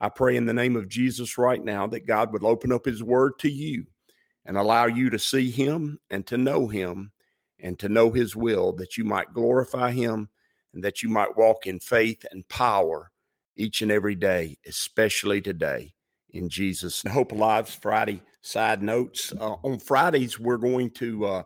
I pray in the name of Jesus right now that God would open up his word to you and allow you to see him and to know him and to know his will, that you might glorify him and that you might walk in faith and power each and every day, especially today. In Jesus' Hope Alive's Friday side notes. Uh, on Fridays, we're going to uh,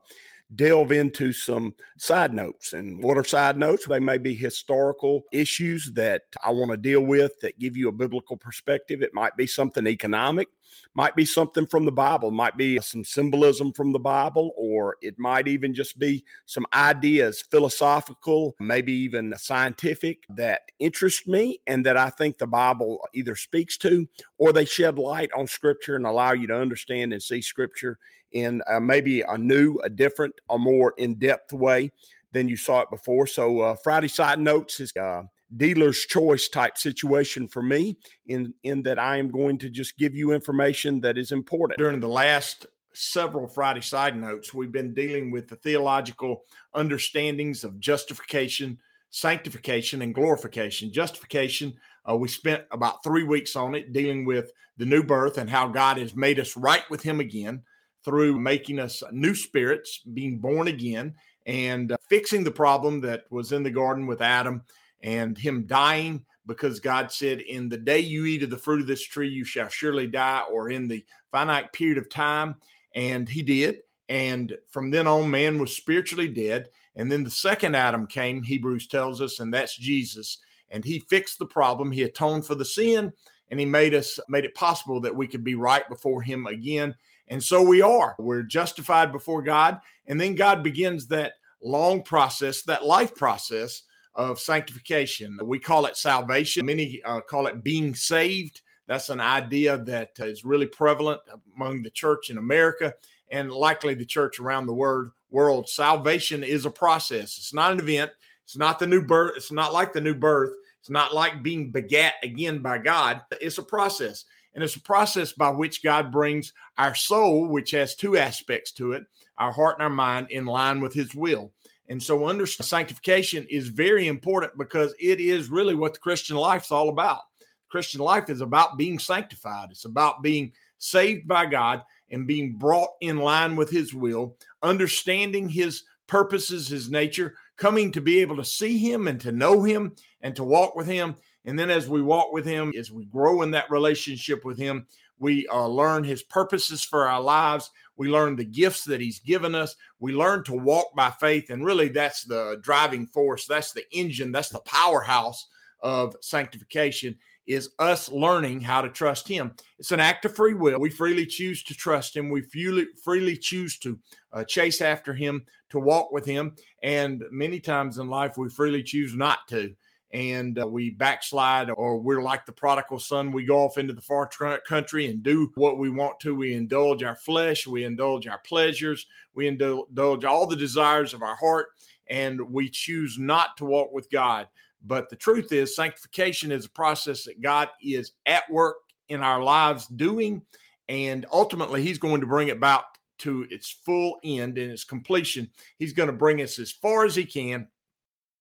delve into some side notes. And what are side notes? They may be historical issues that I want to deal with that give you a biblical perspective. It might be something economic, might be something from the Bible, might be some symbolism from the Bible, or it might even just be some ideas, philosophical, maybe even scientific, that interest me and that I think the Bible either speaks to or they shed light on Scripture and allow you to understand and see Scripture in uh, maybe a new, a different, a more in depth way than you saw it before. So, uh, Friday Side Notes is uh, dealer's choice type situation for me, in, in that I am going to just give you information that is important. During the last several Friday Side Notes, we've been dealing with the theological understandings of justification, sanctification, and glorification. Justification, uh, we spent about three weeks on it, dealing with the new birth and how God has made us right with Him again through making us new spirits, being born again, and uh, fixing the problem that was in the garden with Adam and him dying because God said, In the day you eat of the fruit of this tree, you shall surely die, or in the finite period of time. And he did. And from then on, man was spiritually dead. And then the second Adam came, Hebrews tells us, and that's Jesus. And he fixed the problem. He atoned for the sin and he made us made it possible that we could be right before him again and so we are. We're justified before God. And then God begins that long process, that life process of sanctification. We call it salvation. Many uh, call it being saved. That's an idea that is really prevalent among the church in America and likely the church around the world. World salvation is a process. It's not an event. It's not the new birth. It's not like the new birth. It's not like being begat again by God. It's a process. And it's a process by which God brings our soul, which has two aspects to it, our heart and our mind, in line with his will. And so, under sanctification is very important because it is really what the Christian life is all about. Christian life is about being sanctified, it's about being saved by God and being brought in line with his will, understanding his purposes, his nature, coming to be able to see him and to know him and to walk with him and then as we walk with Him, as we grow in that relationship with Him, we uh, learn His purposes for our lives. We learn the gifts that He's given us. We learn to walk by faith. And really, that's the driving force, that's the engine, that's the powerhouse of sanctification is us learning how to trust him. It's an act of free will. We freely choose to trust him. We freely, freely choose to uh, chase after him, to walk with him. And many times in life, we freely choose not to and uh, we backslide or we're like the prodigal son. We go off into the far country and do what we want to. We indulge our flesh. We indulge our pleasures. We indulge all the desires of our heart and we choose not to walk with god. But the truth is sanctification is a process that god is at work in our lives doing and ultimately he's going to bring it about to its full end and its completion. He's going to bring us as far as he can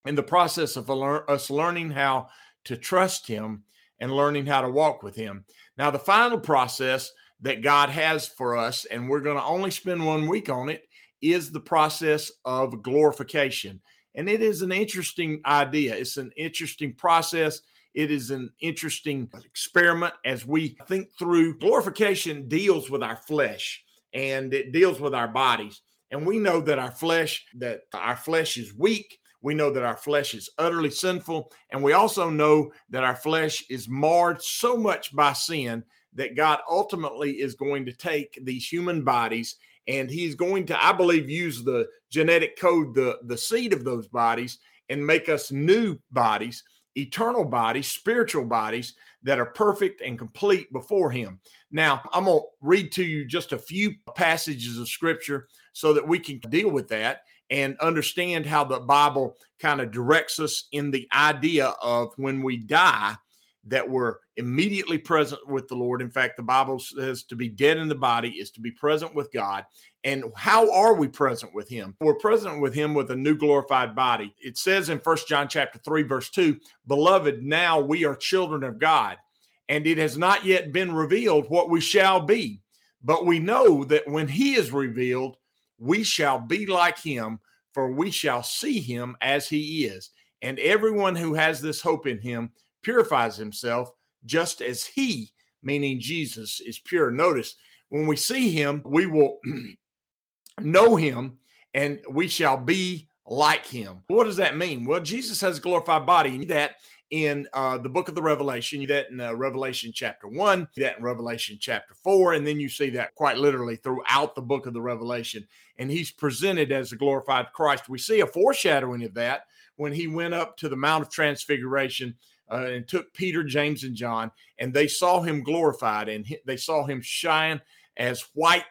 in the process of us learning how to trust Him and learning how to walk with Him. Now, the final process that God has for us, and we're going to only spend one week on it, is the process of glorification. And it is an interesting idea. It's an interesting process. It is an interesting experiment as we think through. Glorification deals with our flesh and it deals with our bodies. And we know that our flesh, that our flesh is weak we know that our flesh is utterly sinful. And we also know that our flesh is marred so much by sin that God ultimately is going to take these human bodies and he's going to, I believe, use the genetic code, the, the seed of those bodies, and make us new bodies eternal bodies, spiritual bodies that are perfect and complete before him. Now, I'm going to read to you just a few passages of scripture so that we can deal with that and understand how the Bible kind of directs us in the idea of when we die that we're immediately present with the Lord. In fact, the Bible says to be dead in the body is to be present with God. And how are we present with him? We're present with him with a new glorified body. It says in First John chapter 3 verse 2, "Beloved, now we are children of God, and it has not yet been revealed what we shall be, but we know that when he is revealed, we shall be like him, for we shall see him as he is." And everyone who has this hope in him purifies himself just as he, meaning Jesus, is pure. Notice when we see him, we will know him and we shall be like him. What does that mean? Well, Jesus has a glorified body. and that in uh, the book of the Revelation. You that in uh, Revelation chapter one, that in Revelation chapter four, and then you see that quite literally throughout the book of the Revelation. And he's presented as a glorified Christ. We see a foreshadowing of that when he went up to the Mount of Transfiguration uh, and took Peter, James, and John, and they saw him glorified, and he, they saw him shine as white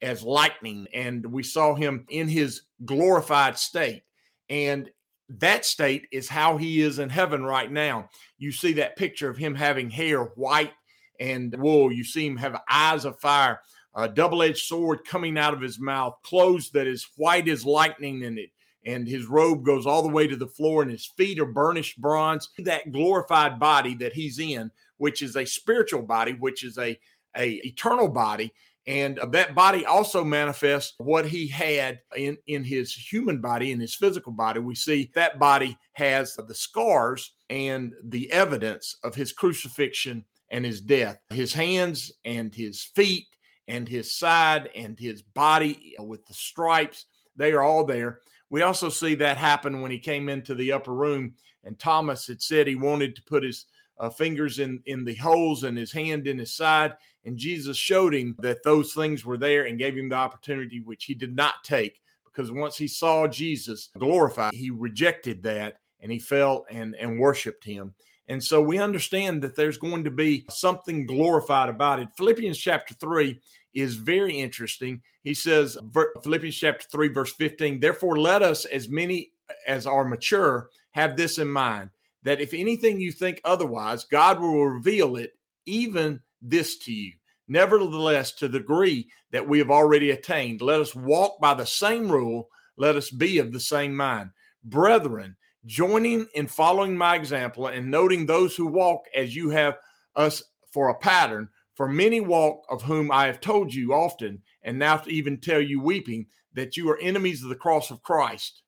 as lightning, and we saw him in his glorified state. And that state is how he is in heaven right now. You see that picture of him having hair white and wool. You see him have eyes of fire, a double edged sword coming out of his mouth, clothes that is white as lightning, and it and his robe goes all the way to the floor, and his feet are burnished bronze. That glorified body that he's in, which is a spiritual body, which is a, a eternal body, and that body also manifests what he had in, in his human body, in his physical body. We see that body has the scars and the evidence of his crucifixion and his death. His hands and his feet and his side and his body with the stripes, they are all there. We also see that happen when he came into the upper room, and Thomas had said he wanted to put his uh, fingers in in the holes and his hand in his side, and Jesus showed him that those things were there and gave him the opportunity which he did not take because once he saw Jesus glorified, he rejected that and he fell and and worshipped him. And so we understand that there's going to be something glorified about it. Philippians chapter 3 is very interesting. He says, Philippians chapter 3, verse 15, therefore let us, as many as are mature, have this in mind that if anything you think otherwise, God will reveal it, even this to you. Nevertheless, to the degree that we have already attained, let us walk by the same rule, let us be of the same mind. Brethren, joining in following my example and noting those who walk as you have us for a pattern, for many walk of whom I have told you often, and now to even tell you weeping, that you are enemies of the cross of Christ.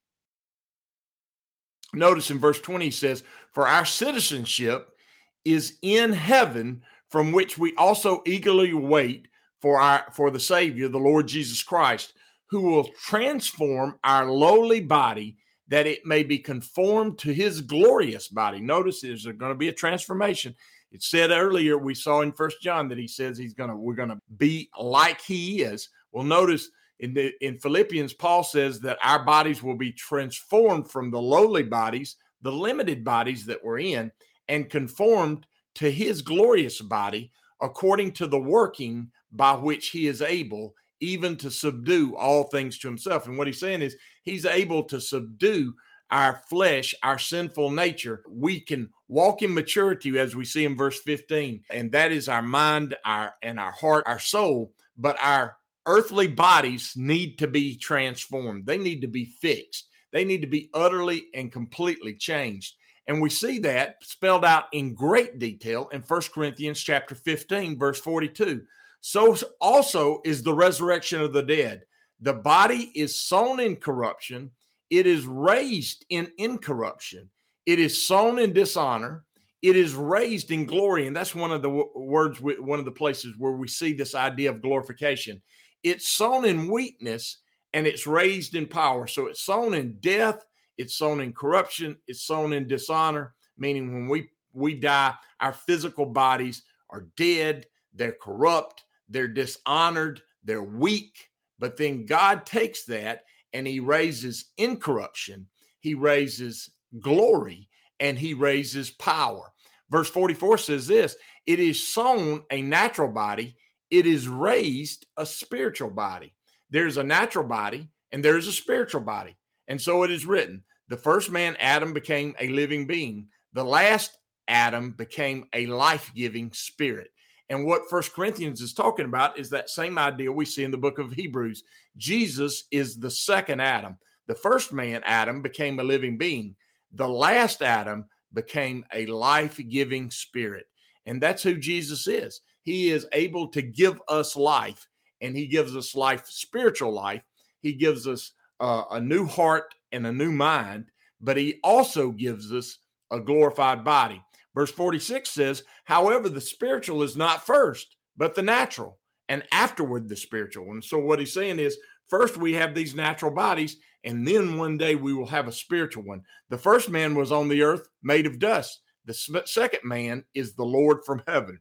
Notice in verse 20 he says, For our citizenship is in heaven, from which we also eagerly wait for our for the Savior, the Lord Jesus Christ, who will transform our lowly body that it may be conformed to his glorious body. Notice there's going to be a transformation. It said earlier, we saw in First John that he says he's gonna, we're gonna be like he is. Well, notice in the in Philippians, Paul says that our bodies will be transformed from the lowly bodies, the limited bodies that we're in, and conformed to his glorious body according to the working by which he is able even to subdue all things to himself. And what he's saying is he's able to subdue our flesh, our sinful nature, we can walk in maturity as we see in verse 15. And that is our mind, our and our heart, our soul, but our earthly bodies need to be transformed. They need to be fixed. They need to be utterly and completely changed. And we see that spelled out in great detail in First Corinthians chapter 15 verse 42. So also is the resurrection of the dead. The body is sown in corruption, it is raised in incorruption. It is sown in dishonor. It is raised in glory. And that's one of the w- words, one of the places where we see this idea of glorification. It's sown in weakness and it's raised in power. So it's sown in death, it's sown in corruption, it's sown in dishonor, meaning when we, we die, our physical bodies are dead, they're corrupt, they're dishonored, they're weak. But then God takes that and he raises incorruption, he raises glory, and he raises power. Verse 44 says this it is sown a natural body, it is raised a spiritual body. There's a natural body and there's a spiritual body. And so it is written the first man, Adam, became a living being. The last Adam became a life giving spirit. And what First Corinthians is talking about is that same idea we see in the book of Hebrews. Jesus is the second Adam. The first man, Adam, became a living being. The last Adam became a life giving spirit. And that's who Jesus is. He is able to give us life, and He gives us life, spiritual life. He gives us uh, a new heart and a new mind, but He also gives us a glorified body. Verse 46 says, however, the spiritual is not first, but the natural, and afterward the spiritual. And so what he's saying is, first we have these natural bodies, and then one day we will have a spiritual one. The first man was on the earth made of dust. The second man is the Lord from heaven.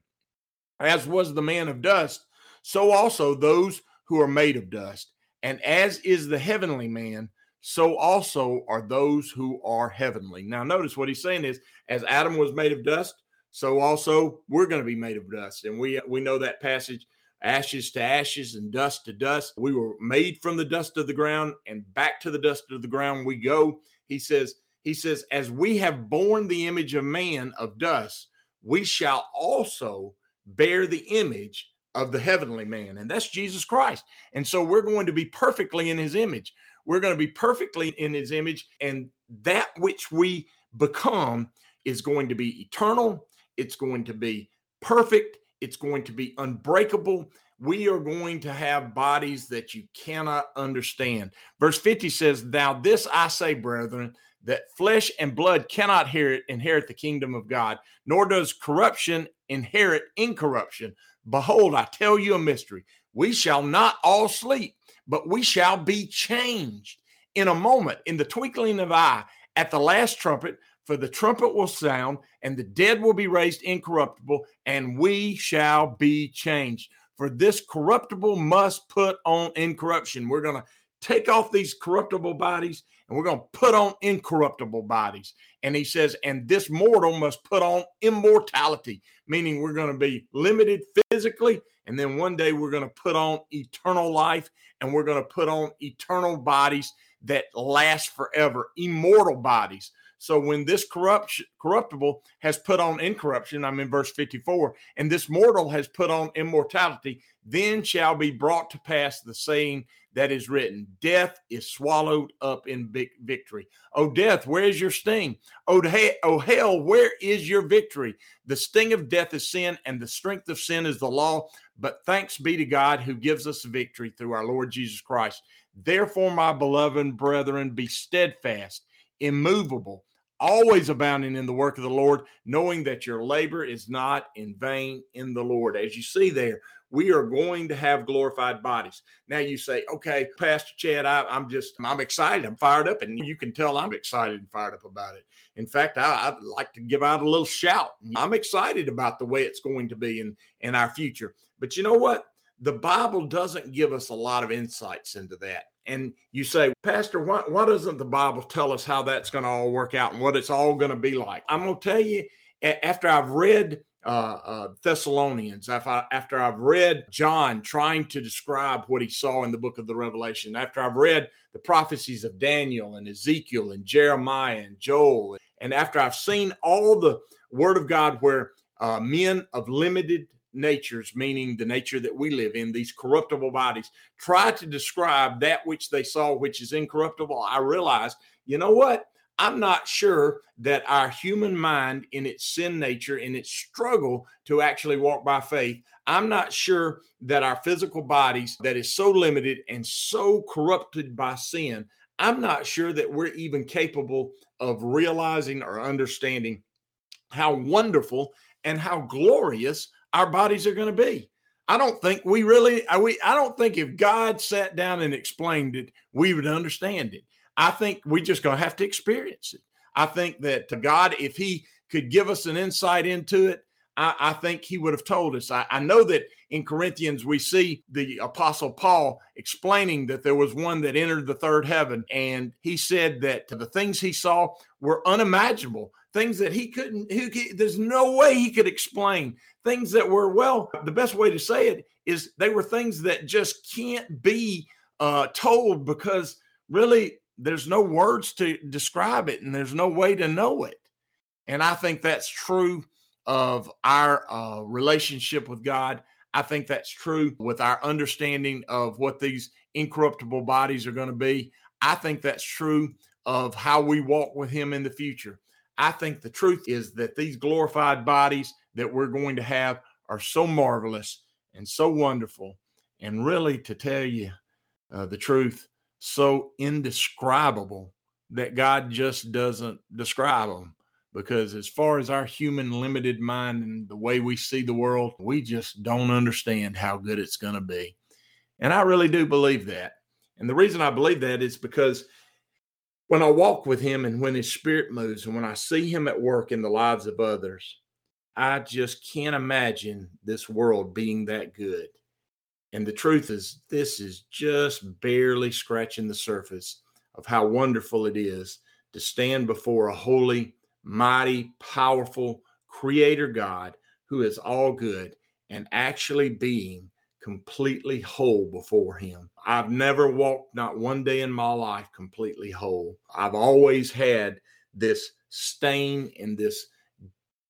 As was the man of dust, so also those who are made of dust. And as is the heavenly man, so also are those who are heavenly. Now, notice what he's saying is, as Adam was made of dust, so also we're going to be made of dust. And we we know that passage, ashes to ashes and dust to dust. We were made from the dust of the ground, and back to the dust of the ground we go. He says, he says, as we have borne the image of man of dust, we shall also bear the image of the heavenly man, and that's Jesus Christ. And so we're going to be perfectly in his image. We're going to be perfectly in his image. And that which we become is going to be eternal. It's going to be perfect. It's going to be unbreakable. We are going to have bodies that you cannot understand. Verse 50 says, Now this I say, brethren, that flesh and blood cannot inherit the kingdom of God, nor does corruption inherit incorruption. Behold, I tell you a mystery. We shall not all sleep but we shall be changed in a moment, in the twinkling of an eye, at the last trumpet. For the trumpet will sound, and the dead will be raised incorruptible, and we shall be changed. For this corruptible must put on incorruption. We're going to take off these corruptible bodies and we're going to put on incorruptible bodies. And he says, and this mortal must put on immortality, meaning we're going to be limited physically. And then one day we're going to put on eternal life and we're going to put on eternal bodies that last forever, immortal bodies. So when this corruption, corruptible has put on incorruption, I'm in verse 54, and this mortal has put on immortality, then shall be brought to pass the saying that is written Death is swallowed up in victory. Oh, death, where is your sting? Oh, he- oh, hell, where is your victory? The sting of death is sin, and the strength of sin is the law. But thanks be to God who gives us victory through our Lord Jesus Christ. Therefore, my beloved brethren, be steadfast, immovable always abounding in the work of the Lord, knowing that your labor is not in vain in the Lord. As you see there, we are going to have glorified bodies. Now you say, okay, Pastor Chad, I, am just, I'm excited. I'm fired up. And you can tell I'm excited and fired up about it. In fact, I, would like to give out a little shout. I'm excited about the way it's going to be in, in our future. But you know what? The Bible doesn't give us a lot of insights into that and you say, Pastor, why, why doesn't the Bible tell us how that's going to all work out and what it's all going to be like? I'm going to tell you after I've read uh, uh, Thessalonians, after, I've read John trying to describe what he saw in the book of the Revelation, after I've read the prophecies of Daniel and Ezekiel and Jeremiah and Joel, and after I've seen all the word of God where uh, men of limited natures, meaning the nature that we live in, these corruptible bodies, try to describe that which they saw, which is incorruptible, I realized, you know what? I'm not sure that our human mind, in its sin nature, in its struggle to actually walk by faith, I'm not sure that our physical bodies, that is so limited and so corrupted by sin, I'm not sure that we're even capable of realizing or understanding how wonderful and how glorious our bodies are going to be. I don't think we really we I don't think if God sat down and explained it, we would understand it. I think we're just going to have to experience it. I think that to God, if He could give us an insight into it, I, I think He would have told us. I, I know that in Corinthians we see the Apostle Paul explaining that there was one that entered the third heaven, and he said that the things he saw were unimaginable things that he couldn't, he, there's no way he could explain, things that were, well, the best way to say it is they were things that just can't be uh, told because really there's no words to describe it and there's no way to know it. And I think that's true of our uh, relationship with God. I think that's true with our understanding of what these incorruptible bodies are going to be. I think that's true of how we walk with Him in the future. I think the truth is that these glorified bodies that we're going to have are so marvelous and so wonderful. And really, to tell you uh, the truth, so indescribable that God just doesn't describe them because as far as our human limited mind and the way we see the world, we just don't understand how good it's going to be. And I really do believe that. And the reason I believe that is because when I walk with him and when his spirit moves and when I see him at work in the lives of others, I just can't imagine this world being that good. And the truth is, this is just barely scratching the surface of how wonderful it is to stand before a holy, mighty, powerful creator God who is all good and actually being completely whole before him. I've never walked not one day in my life completely whole. I've always had this stain and this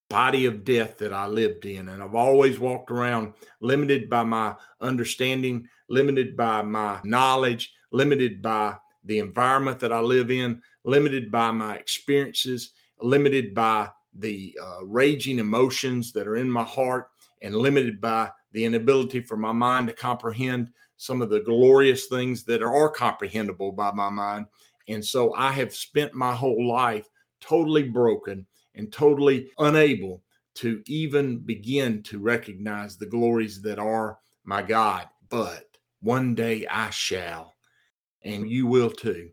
body of death that I lived in. And I've always walked around limited by my understanding, limited by my knowledge, limited by the environment that I live in, limited by my experiences limited by the uh, raging emotions that are in my heart and limited by the inability for my mind to comprehend some of the glorious things that are comprehensible by my mind. And so I have spent my whole life totally broken and totally unable to even begin to recognize the glories that are my God. But one day I shall, and you will too.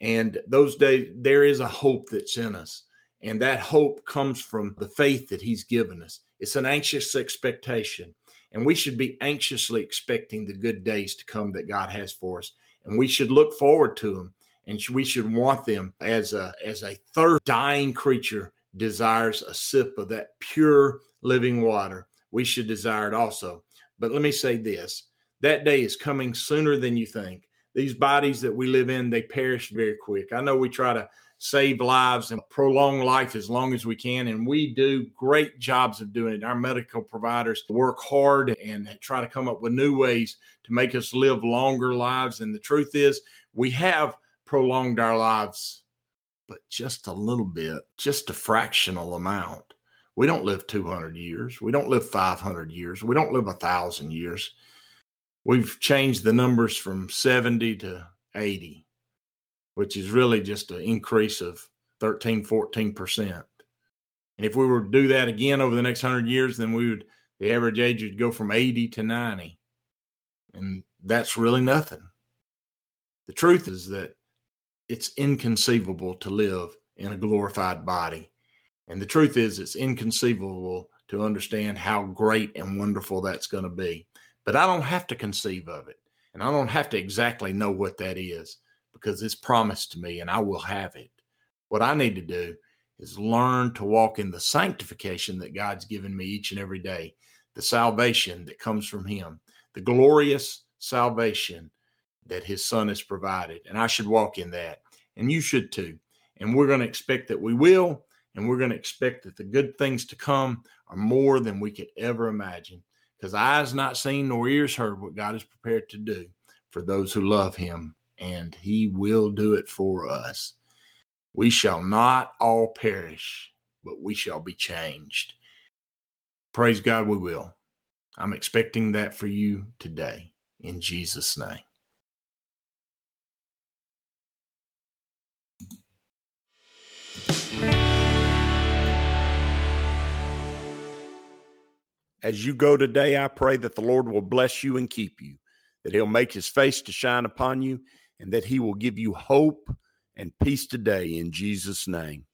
And those days, there is a hope that's in us. And that hope comes from the faith that he's given us. It's an anxious expectation. And we should be anxiously expecting the good days to come that God has for us. And we should look forward to them. And we should want them as a as a third dying creature desires a sip of that pure living water. We should desire it also. But let me say this that day is coming sooner than you think. These bodies that we live in, they perish very quick. I know we try to save lives and prolong life as long as we can. And we do great jobs of doing it. Our medical providers work hard and try to come up with new ways to make us live longer lives. And the truth is, we have prolonged our lives, but just a little bit, just a fractional amount. We don't live 200 years. We don't live 500 years. We don't live a thousand years. We've changed the numbers from 70 to 80 which is really just an increase of 13, 14%. And if we were to do that again over the next 100 years, then we would, the average age would go from 80 to 90. And that's really nothing. The truth is that it's inconceivable to live in a glorified body. And the truth is, it's inconceivable to understand how great and wonderful that's going to be. But I don't have to conceive of it. And I don't have to exactly know what that is because it's promised to me and I will have it. What I need to do is learn to walk in the sanctification that God's given me each and every day, the salvation that comes from Him, the glorious salvation that His Son has provided. And I should walk in that. And you should too. And we're going to expect that we will. And we're going to expect that the good things to come are more than we could ever imagine. Because eyes not seen nor ears heard what God is prepared to do for those who love Him and he will do it for us. We shall not all perish, but we shall be changed. Praise God, we will. I'm expecting that for you today in Jesus' name. As you go today, I pray that the Lord will bless you and keep you, that he'll make his face to shine upon you, and that he will give you hope and peace today in Jesus' name.